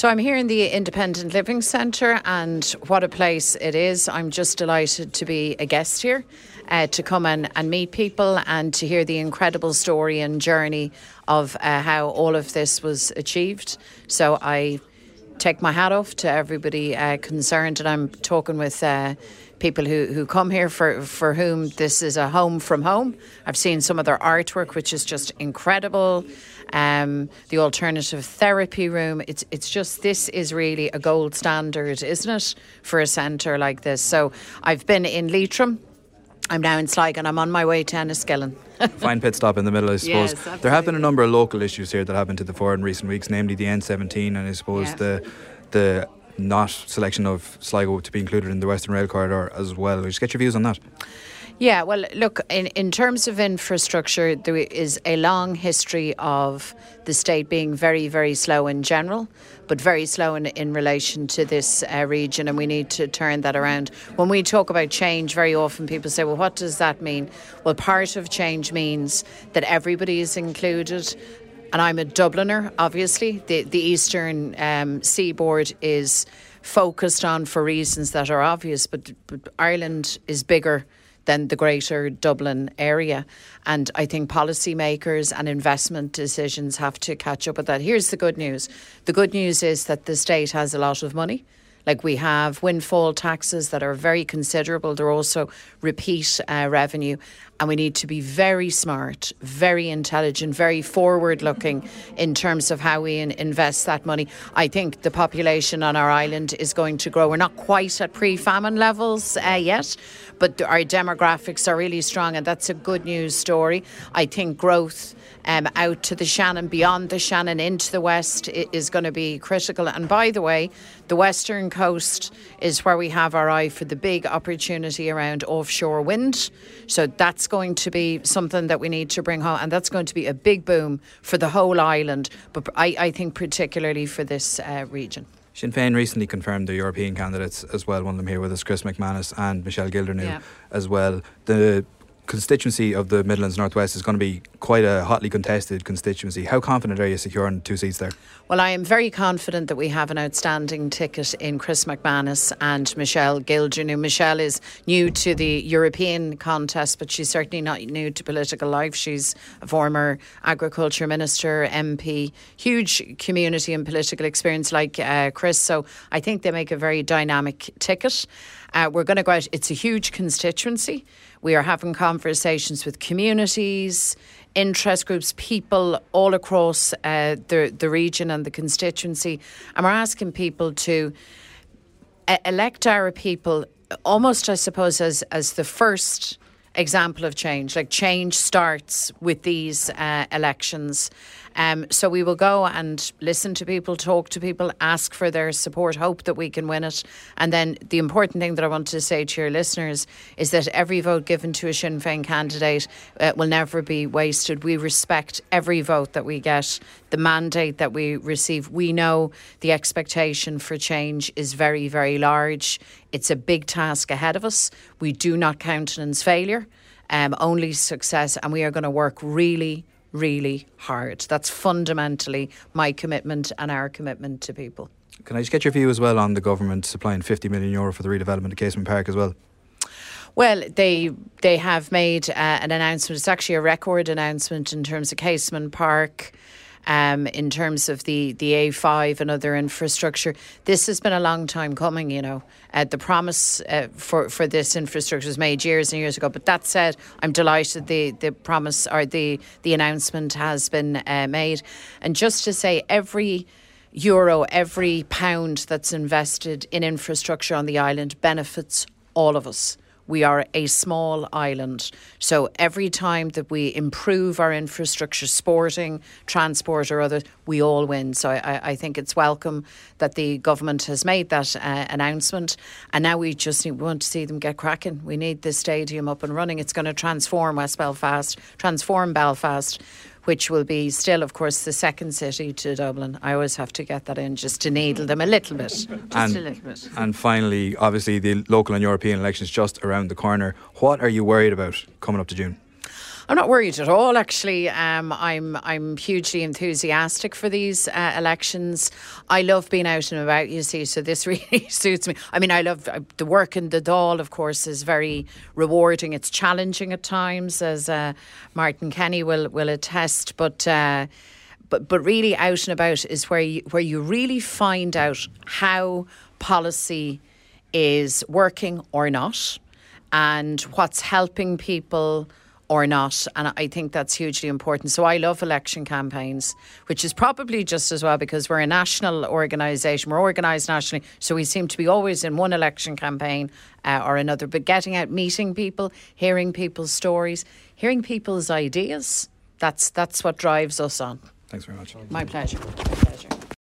So I'm here in the Independent Living Centre, and what a place it is. I'm just delighted to be a guest here, uh, to come and, and meet people and to hear the incredible story and journey of uh, how all of this was achieved. So I take my hat off to everybody uh, concerned, and I'm talking with uh, people who, who come here for, for whom this is a home from home. I've seen some of their artwork, which is just incredible. Um, the alternative therapy room. It's it's just this is really a gold standard, isn't it, for a centre like this? So I've been in Leitrim. I'm now in Sligo and I'm on my way to Enniskillen. Fine pit stop in the middle, I suppose. Yes, there have been a number of local issues here that have been to the fore in recent weeks, namely the N17 and I suppose Yeah. the the not selection of Sligo to be included in the Western Rail Corridor as well. Just get your views on that. Yeah, well, look, in, in terms of infrastructure, there is a long history of the state being very, very slow in general, but very slow in, in relation to this uh, region, and we need to turn that around. When we talk about change, very often people say, well, what does that mean? Well, part of change means that everybody is included. And I'm a Dubliner, obviously. The, the eastern um, seaboard is focused on for reasons that are obvious, but, but Ireland is bigger than the greater Dublin area. And I think policymakers and investment decisions have to catch up with that. Here's the good news the good news is that the state has a lot of money. Like we have windfall taxes that are very considerable. They're also repeat uh, revenue. And we need to be very smart, very intelligent, very forward looking in terms of how we in- invest that money. I think the population on our island is going to grow. We're not quite at pre famine levels uh, yet, but our demographics are really strong. And that's a good news story. I think growth um, out to the Shannon, beyond the Shannon, into the west is going to be critical. And by the way, the western coast is where we have our eye for the big opportunity around offshore wind. So that's going to be something that we need to bring home, and that's going to be a big boom for the whole island, but I, I think particularly for this uh, region. Sinn Féin recently confirmed the European candidates as well. One of them here with us, Chris McManus and Michelle Gildernew Yeah. as well. The constituency of the Midlands Northwest is going to be quite a hotly contested constituency. How confident are you securing two seats there? Well, I am very confident that we have an outstanding ticket in Chris McManus and Michelle Gildernew. Michelle is new to the European contest, but she's certainly not new to political life. She's a former agriculture minister, MP, huge community and political experience like uh, Chris. So I think they make a very dynamic ticket. Uh, we're going to go out. It's a huge constituency. We are having conversations with communities, interest groups, people all across uh, the the region and the constituency, and we're asking people to e- elect our people almost, I suppose, as as the first example of change. Like change starts with these uh, elections. Um, so we will go and listen to people, talk to people, ask for their support, hope that we can win it. And then the important thing that I want to say to your listeners is that every vote given to a Sinn Féin candidate uh, will never be wasted. We respect every vote that we get, the mandate that we receive. We know the expectation for change is very, very large. It's a big task ahead of us. We do not countenance failure, um, only success, and we are going to work really, really hard. That's fundamentally my commitment and our commitment to people. Can I just get your view as well on the government supplying 50 million euro for the redevelopment of Casement Park as well? Well, they they have made uh, an announcement. It's actually a record announcement in terms of Casement Park. Um, in terms of the, the A5 and other infrastructure, this has been a long time coming. You know, uh, the promise uh, for for this infrastructure was made years and years ago. But that said, I'm delighted the the promise or the the announcement has been uh, made. And just to say, every euro, every pound that's invested in infrastructure on the island benefits all of us. We are a small island. So every time that we improve our infrastructure, sporting, transport, or other, we all win. So I, I think it's welcome that the government has made that uh, announcement. And now we just need, we want to see them get cracking. We need this stadium up and running. It's going to transform West Belfast, transform Belfast which will be still, of course, the second city to Dublin. I always have to get that in just to needle them a little bit. Just and, a little bit. And finally, obviously, the local and European elections just around the corner. What are you worried about coming up to June? I'm not worried at all. Actually, um, I'm I'm hugely enthusiastic for these uh, elections. I love being out and about. You see, so this really suits me. I mean, I love uh, the work in the Dáil. Of course, is very rewarding. It's challenging at times, as uh, Martin Kenny will will attest. But uh, but but really, out and about is where you where you really find out how policy is working or not, and what's helping people or not. And I think that's hugely important. So I love election campaigns, which is probably just as well because we're a national organisation, we're organised nationally. So we seem to be always in one election campaign uh, or another. But getting out, meeting people, hearing people's stories, hearing people's ideas, that's, that's what drives us on. Thanks very much. My pleasure. My pleasure.